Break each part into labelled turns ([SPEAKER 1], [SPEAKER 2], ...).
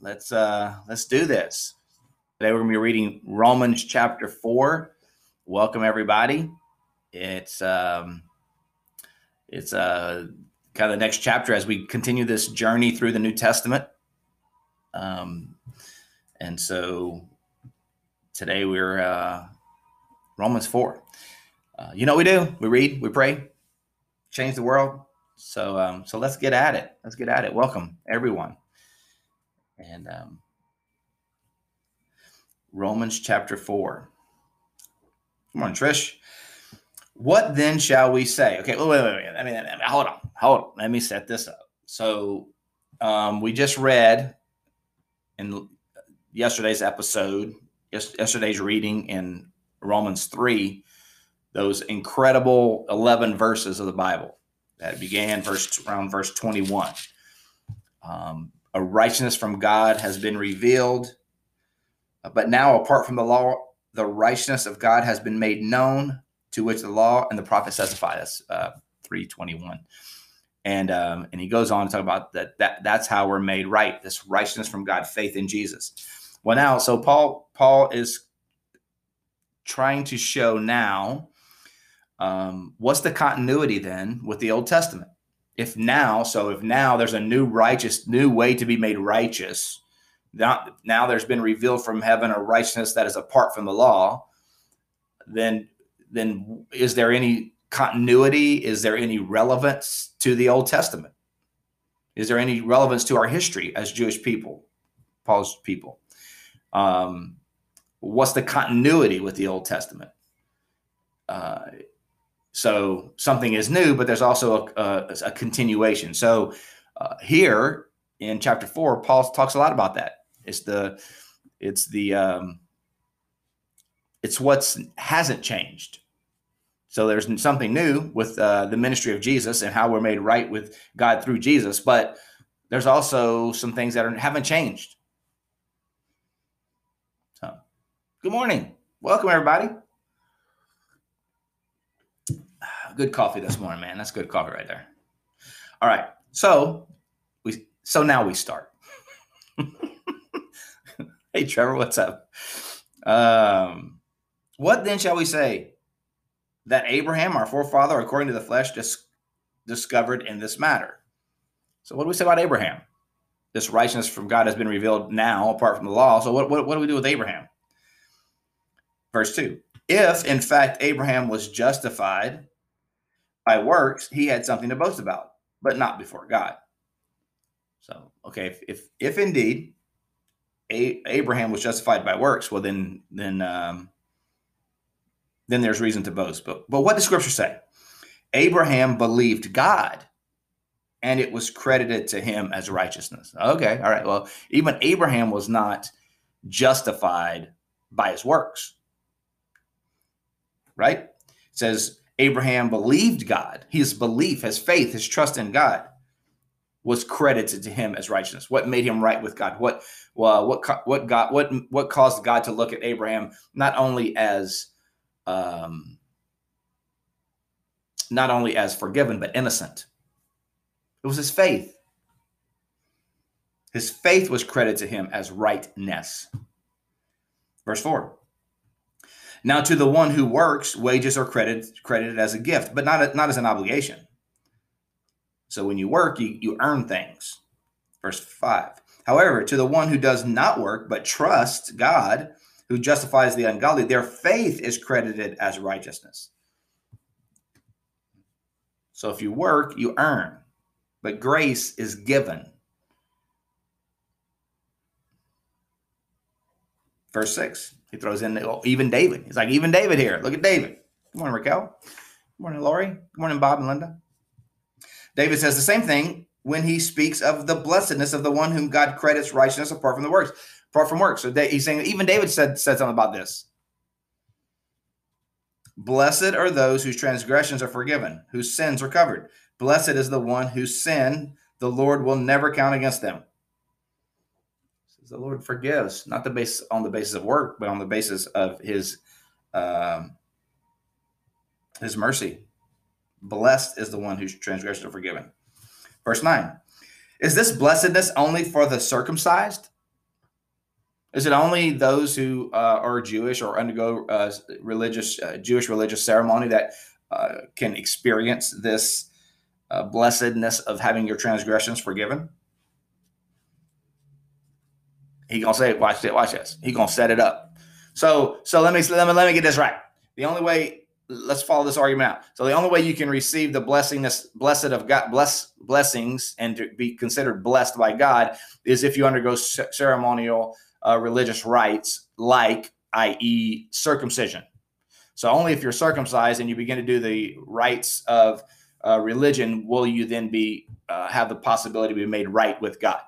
[SPEAKER 1] let's uh let's do this. Today we're going to be reading Romans chapter 4. Welcome everybody. It's um it's uh kind of the next chapter as we continue this journey through the New Testament. Um and so today we're uh Romans 4. Uh, you know what we do? We read, we pray, change the world. So um so let's get at it. Let's get at it. Welcome everyone. And um, Romans chapter 4. Come on, Trish. What then shall we say? Okay, wait, wait, wait. I mean, hold on, hold on. Let me set this up. So, um, we just read in yesterday's episode, yesterday's reading in Romans 3, those incredible 11 verses of the Bible that began verse around verse 21. Um, a righteousness from God has been revealed. But now, apart from the law, the righteousness of God has been made known, to which the law and the prophet testify. That's uh, three twenty one, and um, and he goes on to talk about that. That that's how we're made right. This righteousness from God, faith in Jesus. Well, now, so Paul Paul is trying to show now um, what's the continuity then with the Old Testament if now, so if now there's a new righteous, new way to be made righteous, now, now there's been revealed from heaven a righteousness that is apart from the law, then then is there any continuity? Is there any relevance to the Old Testament? Is there any relevance to our history as Jewish people, Paul's people? Um, what's the continuity with the Old Testament? Uh, so something is new, but there's also a, a, a continuation. So uh, here in chapter four, Paul talks a lot about that. It's the it's the um, it's what's hasn't changed. So there's something new with uh, the ministry of Jesus and how we're made right with God through Jesus, but there's also some things that are, haven't changed. So, good morning, welcome everybody. Good coffee this morning, man. That's good coffee right there. All right. So we so now we start. hey Trevor, what's up? Um, what then shall we say? That Abraham, our forefather, according to the flesh, just discovered in this matter. So what do we say about Abraham? This righteousness from God has been revealed now, apart from the law. So what, what, what do we do with Abraham? Verse 2. If in fact Abraham was justified by works, he had something to boast about, but not before God. So, okay, if if, if indeed A- Abraham was justified by works, well then then um, then there's reason to boast. But but what does Scripture say? Abraham believed God, and it was credited to him as righteousness. Okay, all right. Well, even Abraham was not justified by his works, right? It says Abraham believed God. His belief, his faith, his trust in God was credited to him as righteousness. What made him right with God? What well, what what God what what caused God to look at Abraham not only as um, not only as forgiven but innocent? It was his faith. His faith was credited to him as rightness. Verse 4. Now, to the one who works, wages are credited credited as a gift, but not not as an obligation. So when you work, you, you earn things. Verse five. However, to the one who does not work but trusts God, who justifies the ungodly, their faith is credited as righteousness. So if you work, you earn, but grace is given. Verse 6. He throws in the, oh, even David. He's like, even David here. Look at David. Good morning, Raquel. Good morning, Lori. Good morning, Bob and Linda. David says the same thing when he speaks of the blessedness of the one whom God credits righteousness apart from the works. apart from works. So he's saying even David said said something about this. Blessed are those whose transgressions are forgiven, whose sins are covered. Blessed is the one whose sin the Lord will never count against them. The Lord forgives, not the base on the basis of work, but on the basis of His um, His mercy. Blessed is the one whose transgressions are forgiven. Verse nine: Is this blessedness only for the circumcised? Is it only those who uh, are Jewish or undergo uh, religious uh, Jewish religious ceremony that uh, can experience this uh, blessedness of having your transgressions forgiven? He gonna say, watch it, watch this. He gonna set it up. So, so let me let me let me get this right. The only way, let's follow this argument out. So the only way you can receive the blessingness, blessed of God, bless blessings, and to be considered blessed by God is if you undergo ceremonial uh, religious rites, like, i.e., circumcision. So only if you're circumcised and you begin to do the rites of uh, religion will you then be uh, have the possibility to be made right with God.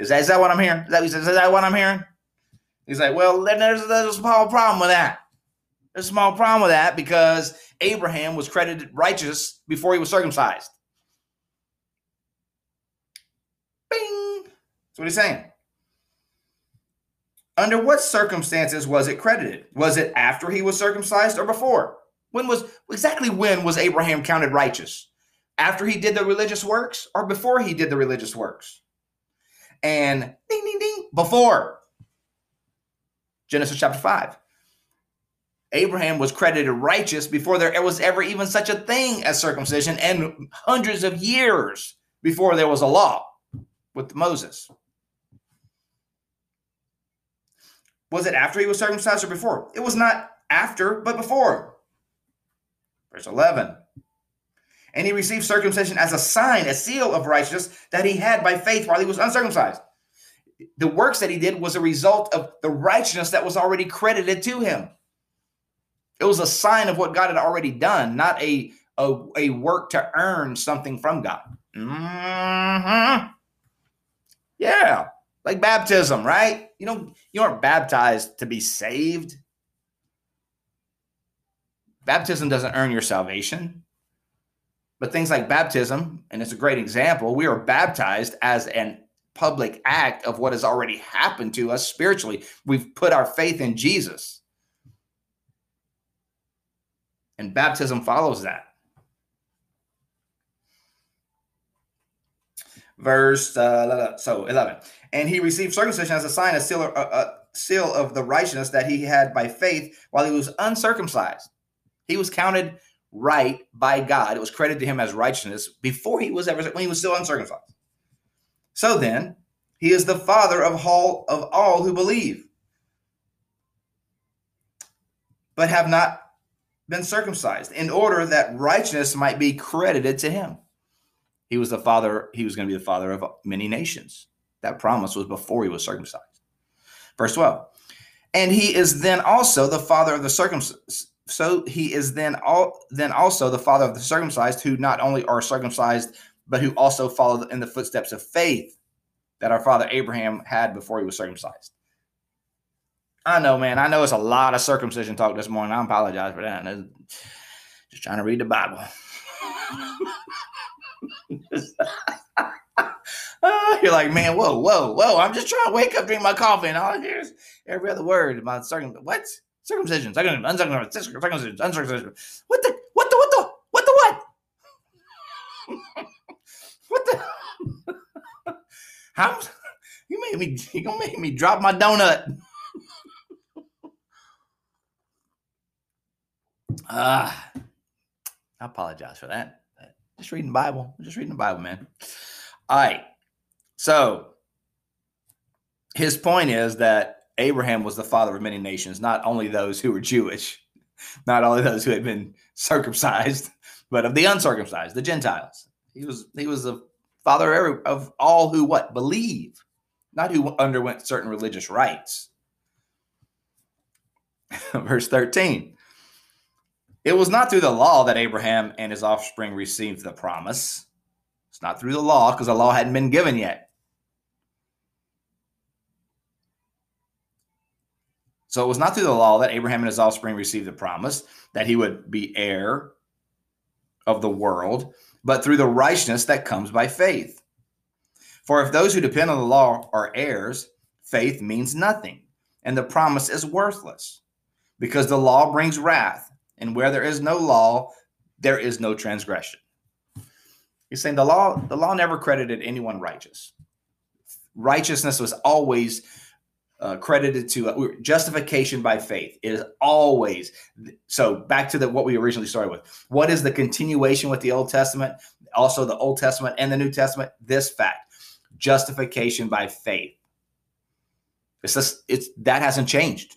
[SPEAKER 1] Is that, is that what I'm hearing? Is that, is that what I'm hearing? He's like, well, there's, there's a small problem with that. There's a small problem with that because Abraham was credited righteous before he was circumcised. Bing. That's what he's saying. Under what circumstances was it credited? Was it after he was circumcised or before? When was exactly when was Abraham counted righteous? After he did the religious works or before he did the religious works? And ding ding ding before Genesis chapter 5. Abraham was credited righteous before there was ever even such a thing as circumcision and hundreds of years before there was a law with Moses. Was it after he was circumcised or before? It was not after, but before. Verse 11. And he received circumcision as a sign, a seal of righteousness that he had by faith while he was uncircumcised. The works that he did was a result of the righteousness that was already credited to him. It was a sign of what God had already done, not a, a, a work to earn something from God. Mm-hmm. Yeah like baptism, right? You know, you aren't baptized to be saved. Baptism doesn't earn your salvation. But things like baptism, and it's a great example, we are baptized as an public act of what has already happened to us spiritually. We've put our faith in Jesus. And baptism follows that. Verse uh, so 11 and he received circumcision as a sign, a seal, a, a seal of the righteousness that he had by faith while he was uncircumcised. He was counted right by God. It was credited to him as righteousness before he was ever when he was still uncircumcised. So then, he is the father of all of all who believe, but have not been circumcised, in order that righteousness might be credited to him. He was the father, he was going to be the father of many nations. That promise was before he was circumcised. Verse 12. And he is then also the father of the circumcised. So he is then all then also the father of the circumcised who not only are circumcised, but who also follow in the footsteps of faith that our father Abraham had before he was circumcised. I know, man. I know it's a lot of circumcision talk this morning. I apologize for that. Just trying to read the Bible. You're like, man, whoa, whoa, whoa. I'm just trying to wake up, drink my coffee, and all I hear is every other word about circum what? Circumcision, circumcision, uncircumcision, uncircumcision. What the what the what the what the what? what the how you made me you gonna make me drop my donut. Ah, uh, I apologize for that. Just reading the Bible. Just reading the Bible, man. All right. So his point is that Abraham was the father of many nations, not only those who were Jewish, not only those who had been circumcised, but of the uncircumcised, the Gentiles. He was he was the father of all who what believe, not who underwent certain religious rites. Verse 13. It was not through the law that Abraham and his offspring received the promise. It's not through the law because the law hadn't been given yet. So it was not through the law that Abraham and his offspring received the promise that he would be heir of the world, but through the righteousness that comes by faith. For if those who depend on the law are heirs, faith means nothing, and the promise is worthless, because the law brings wrath, and where there is no law, there is no transgression. He's saying the law, the law never credited anyone righteous. Righteousness was always uh, credited to uh, justification by faith. It is always so. Back to the what we originally started with. What is the continuation with the Old Testament? Also, the Old Testament and the New Testament. This fact: justification by faith. It's just, it's that hasn't changed.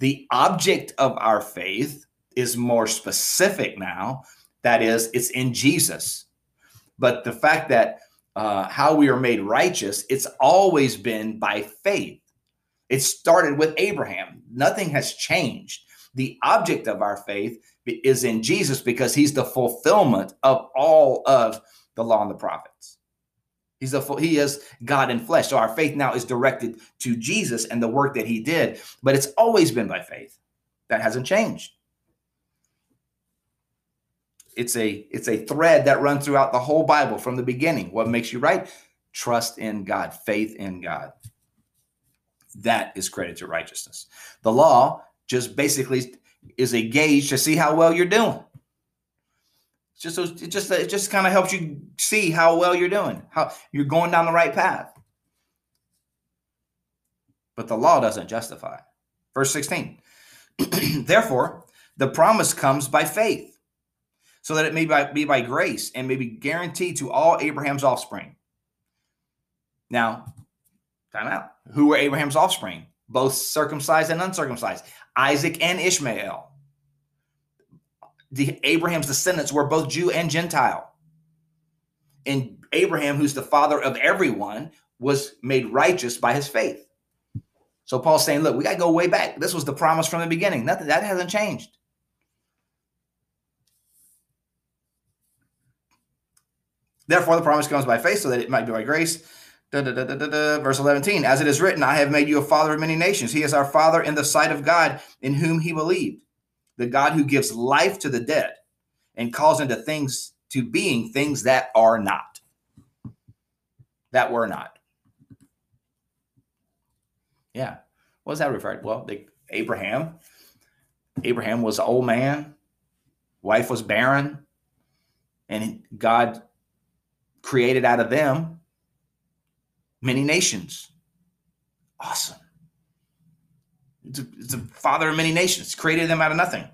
[SPEAKER 1] The object of our faith is more specific now. That is, it's in Jesus. But the fact that uh, how we are made righteous, it's always been by faith. It started with Abraham. Nothing has changed. The object of our faith is in Jesus because he's the fulfillment of all of the law and the prophets. He's a he is God in flesh. So our faith now is directed to Jesus and the work that he did, but it's always been by faith. That hasn't changed. It's a it's a thread that runs throughout the whole Bible from the beginning. What makes you right? Trust in God, faith in God that is credited to righteousness. The law just basically is a gauge to see how well you're doing. It's just it just it just kind of helps you see how well you're doing, how you're going down the right path. But the law doesn't justify. Verse 16. Therefore, the promise comes by faith, so that it may be by grace and may be guaranteed to all Abraham's offspring. Now, Time out. Who were Abraham's offspring? Both circumcised and uncircumcised. Isaac and Ishmael. The Abraham's descendants were both Jew and Gentile. And Abraham, who's the father of everyone, was made righteous by his faith. So Paul's saying, look, we got to go way back. This was the promise from the beginning. Nothing that hasn't changed. Therefore, the promise comes by faith, so that it might be by grace Verse 11, as it is written, I have made you a father of many nations. He is our father in the sight of God, in whom he believed, the God who gives life to the dead and calls into things to being things that are not. That were not. Yeah. What does that refer to? Well, the, Abraham. Abraham was an old man, wife was barren, and God created out of them many nations. Awesome. It's a, it's a, father of many nations. Created them out of nothing.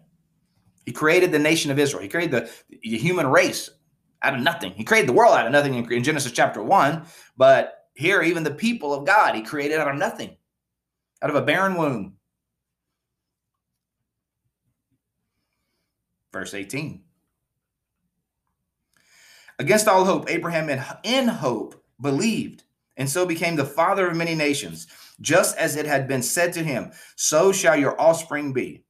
[SPEAKER 1] He created the nation of Israel. He created the, the human race out of nothing. He created the world out of nothing in, in Genesis chapter one. But here, even the people of God, he created out of nothing, out of a barren womb. Verse 18. Against all hope, Abraham in, in hope believed and so became the father of many nations. Just as it had been said to him, so shall your offspring be.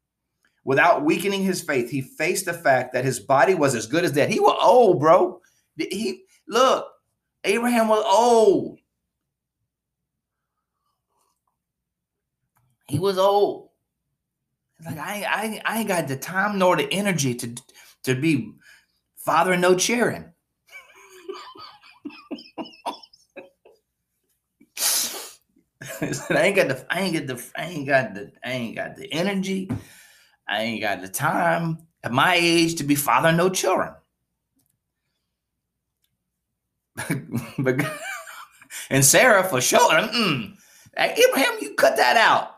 [SPEAKER 1] Without weakening his faith, he faced the fact that his body was as good as dead. He was old, bro. He look, Abraham was old. He was old. Like I, I, I ain't got the time nor the energy to to be father no cheering. I ain't got the I ain't got the I ain't got the I ain't got the energy. I ain't got the time at my age to be fathering no children. but and Sarah for sure. Mm, Abraham, you cut that out.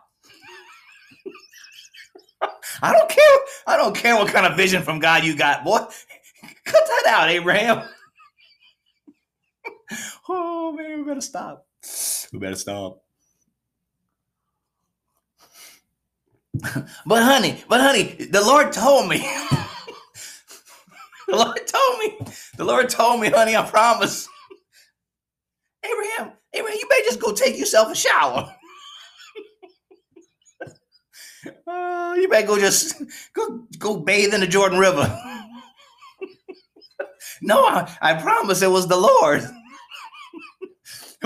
[SPEAKER 1] I don't care. I don't care what kind of vision from God you got, boy. Cut that out, Abraham. oh man, we better stop. We better stop. but honey, but honey, the Lord told me. the Lord told me. The Lord told me, honey, I promise. Abraham, Abraham, you better just go take yourself a shower. uh, you better go just go go bathe in the Jordan River. no, I, I promise it was the Lord. it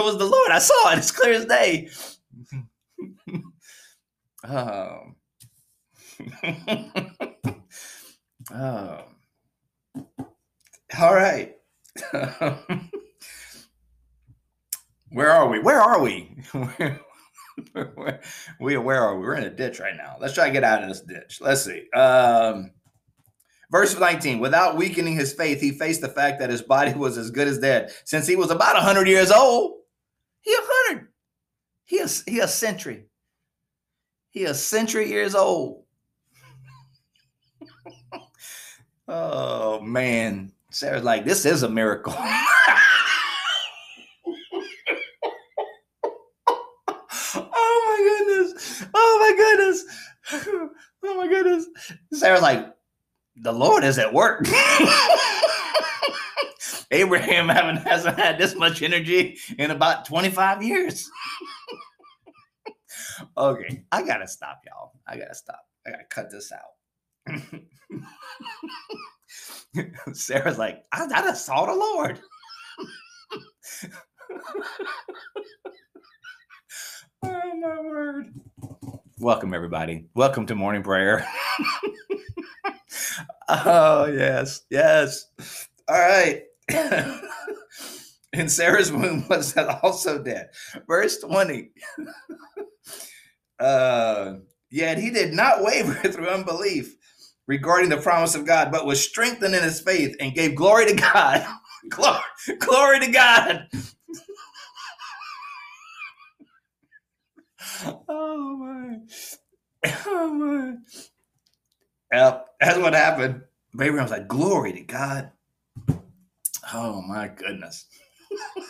[SPEAKER 1] was the Lord. I saw it. It's clear as day. Um, um, all right. where are we? Where are we? we where are we? We're in a ditch right now. Let's try to get out of this ditch. Let's see. Um, verse 19. Without weakening his faith, he faced the fact that his body was as good as dead. Since he was about hundred years old, he a hundred. He is he a century. He a century years old. Oh man. Sarah's like, this is a miracle. Oh my goodness. Oh my goodness. Oh my goodness! Sarah's like, the Lord is at work. Abraham haven't hasn't had this much energy in about 25 years. okay, I gotta stop, y'all. I gotta stop. I gotta cut this out. Sarah's like, I, I just saw the Lord. oh my word. Welcome, everybody. Welcome to morning prayer. oh, yes, yes. All right. and Sarah's womb was also dead. Verse 20. uh, yet he did not waver through unbelief regarding the promise of God, but was strengthened in his faith and gave glory to God. glory, glory to God. oh my. Oh my. Yep, that's what happened. Abraham was like, glory to God. Oh my goodness.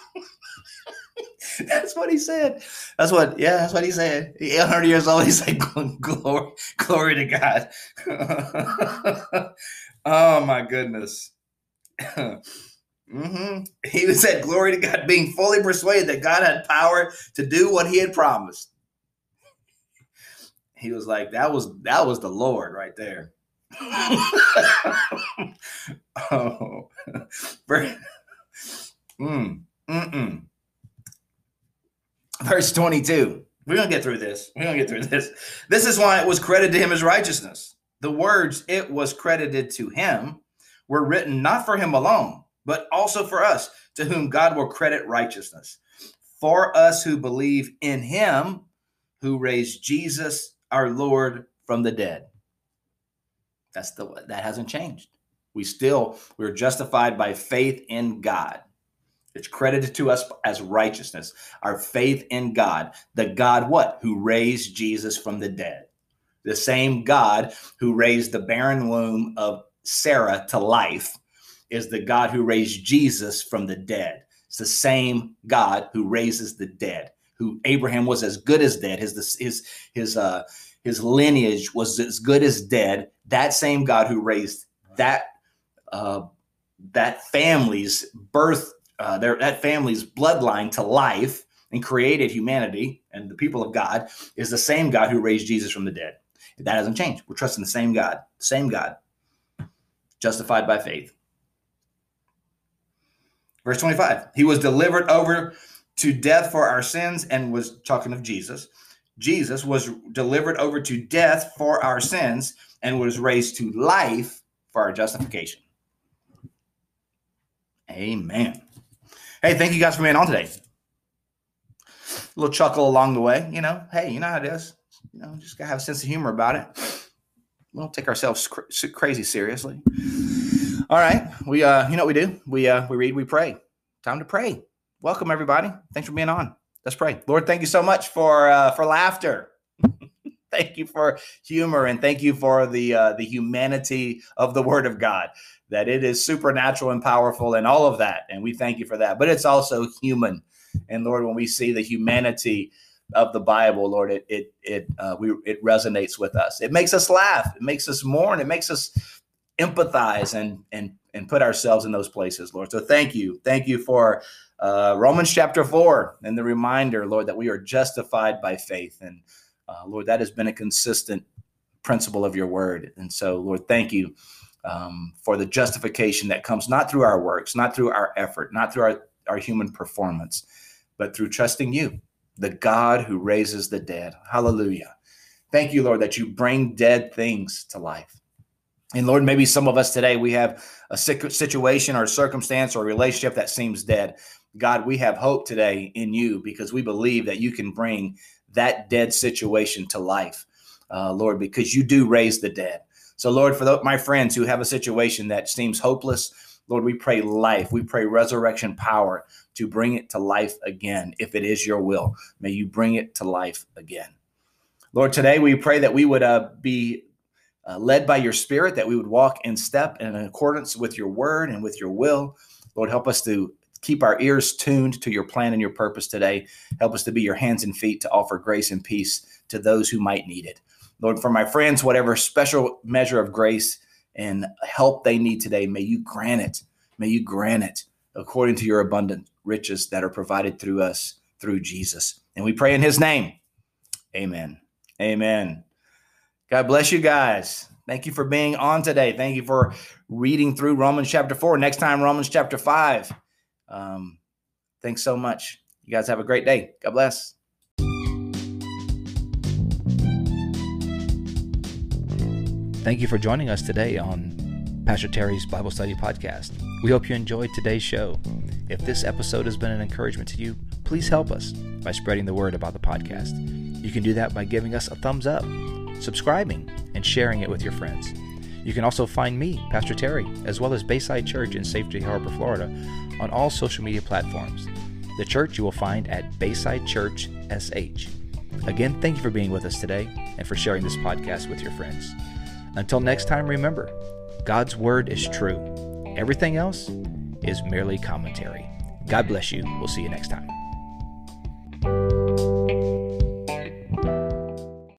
[SPEAKER 1] that's what he said. That's what, yeah, that's what he said. 800 years old, he said, glory, glory to God. oh my goodness. mm-hmm. He said, glory to God, being fully persuaded that God had power to do what he had promised he was like, that was that was the Lord right there. oh, mm, mm-mm. Verse 22. We're gonna get through this. We're gonna get through this. This is why it was credited to him as righteousness. The words "it was credited to him" were written not for him alone, but also for us, to whom God will credit righteousness. For us who believe in him, who raised Jesus our Lord from the dead. That's the that hasn't changed. We still we're justified by faith in God. It's credited to us as righteousness. Our faith in God, the God what? Who raised Jesus from the dead. The same God who raised the barren womb of Sarah to life is the God who raised Jesus from the dead. It's the same God who raises the dead who Abraham was as good as dead. His his his uh, his lineage was as good as dead. That same God who raised that uh, that family's birth, uh, their that family's bloodline to life and created humanity and the people of God is the same God who raised Jesus from the dead. That hasn't changed. We're trusting the same God, same God, justified by faith. Verse 25, he was delivered over to death for our sins and was talking of Jesus. Jesus was delivered over to death for our sins and was raised to life for our justification. Amen. Hey, thank you guys for being on today. A little chuckle along the way, you know. Hey, you know how it is. You know, just gotta have a sense of humor about it. We don't take ourselves cr- crazy seriously. All right, we uh, you know what we do? We uh, we read, we pray. Time to pray welcome everybody. Thanks for being on. Let's pray. Lord, thank you so much for uh, for laughter. thank you for humor and thank you for the uh, the humanity of the Word of God. That it is supernatural and powerful and all of that, and we thank you for that. But it's also human. And Lord, when we see the humanity of the Bible, Lord, it it it uh, we it resonates with us. It makes us laugh. It makes us mourn. It makes us empathize and and and put ourselves in those places, Lord. So thank you, thank you for uh, Romans chapter 4 and the reminder, Lord, that we are justified by faith. And uh, Lord, that has been a consistent principle of your word. And so, Lord, thank you um, for the justification that comes not through our works, not through our effort, not through our, our human performance, but through trusting you, the God who raises the dead. Hallelujah. Thank you, Lord, that you bring dead things to life. And Lord, maybe some of us today, we have a situation or circumstance or a relationship that seems dead. God, we have hope today in you because we believe that you can bring that dead situation to life, uh, Lord, because you do raise the dead. So, Lord, for the, my friends who have a situation that seems hopeless, Lord, we pray life. We pray resurrection power to bring it to life again. If it is your will, may you bring it to life again. Lord, today we pray that we would uh, be uh, led by your spirit, that we would walk in step and in accordance with your word and with your will. Lord, help us to keep our ears tuned to your plan and your purpose today. Help us to be your hands and feet to offer grace and peace to those who might need it. Lord, for my friends, whatever special measure of grace and help they need today, may you grant it. May you grant it according to your abundant riches that are provided through us through Jesus. And we pray in his name. Amen. Amen. God bless you guys. Thank you for being on today. Thank you for reading through Romans chapter 4. Next time, Romans chapter 5. Um, thanks so much. You guys have a great day. God bless.
[SPEAKER 2] Thank you for joining us today on Pastor Terry's Bible Study Podcast. We hope you enjoyed today's show. If this episode has been an encouragement to you, please help us by spreading the word about the podcast. You can do that by giving us a thumbs up, subscribing, and sharing it with your friends. You can also find me, Pastor Terry, as well as Bayside Church in Safety Harbor, Florida, on all social media platforms. The church you will find at Bayside Church SH. Again, thank you for being with us today and for sharing this podcast with your friends. Until next time, remember God's Word is true. Everything else is merely commentary. God bless you. We'll see you next time.